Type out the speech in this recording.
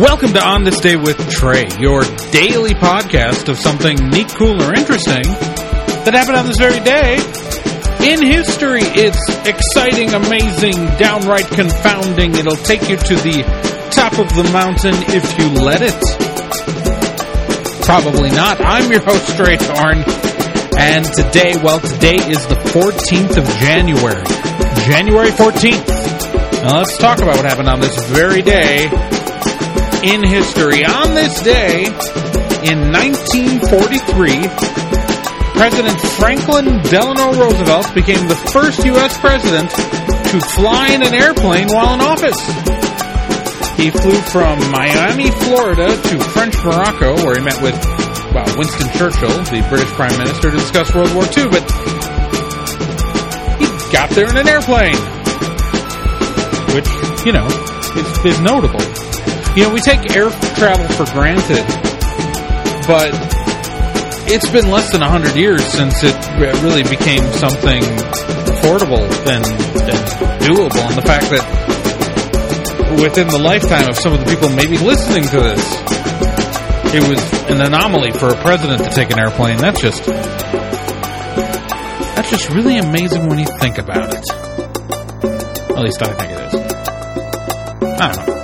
Welcome to On This Day with Trae, your daily podcast of something neat, cool, or interesting that happened on this very day. In history, it's exciting, amazing, downright confounding. It'll take you to the top of the mountain if you let it. Probably not. I'm your host, Trae Thorn. And today, well, today is the 14th of January. January 14th. Now let's talk about what happened on this very day in history. On this day, in 1943, President Franklin Delano Roosevelt became the first U.S. president to fly in an airplane while in office. He flew from Miami, Florida to French Morocco, where he met with well, Winston Churchill, the British Prime Minister, to discuss World War II, but he got there in an airplane, which, you know, is, is notable. You know, we take air travel for granted, but it's been less than 100 years since it really became something affordable and, and doable, and the fact that within the lifetime of some of the people maybe listening to this, it was an anomaly for a president to take an airplane. That's just that's just really amazing when you think about it. At least I think it is. I don't know.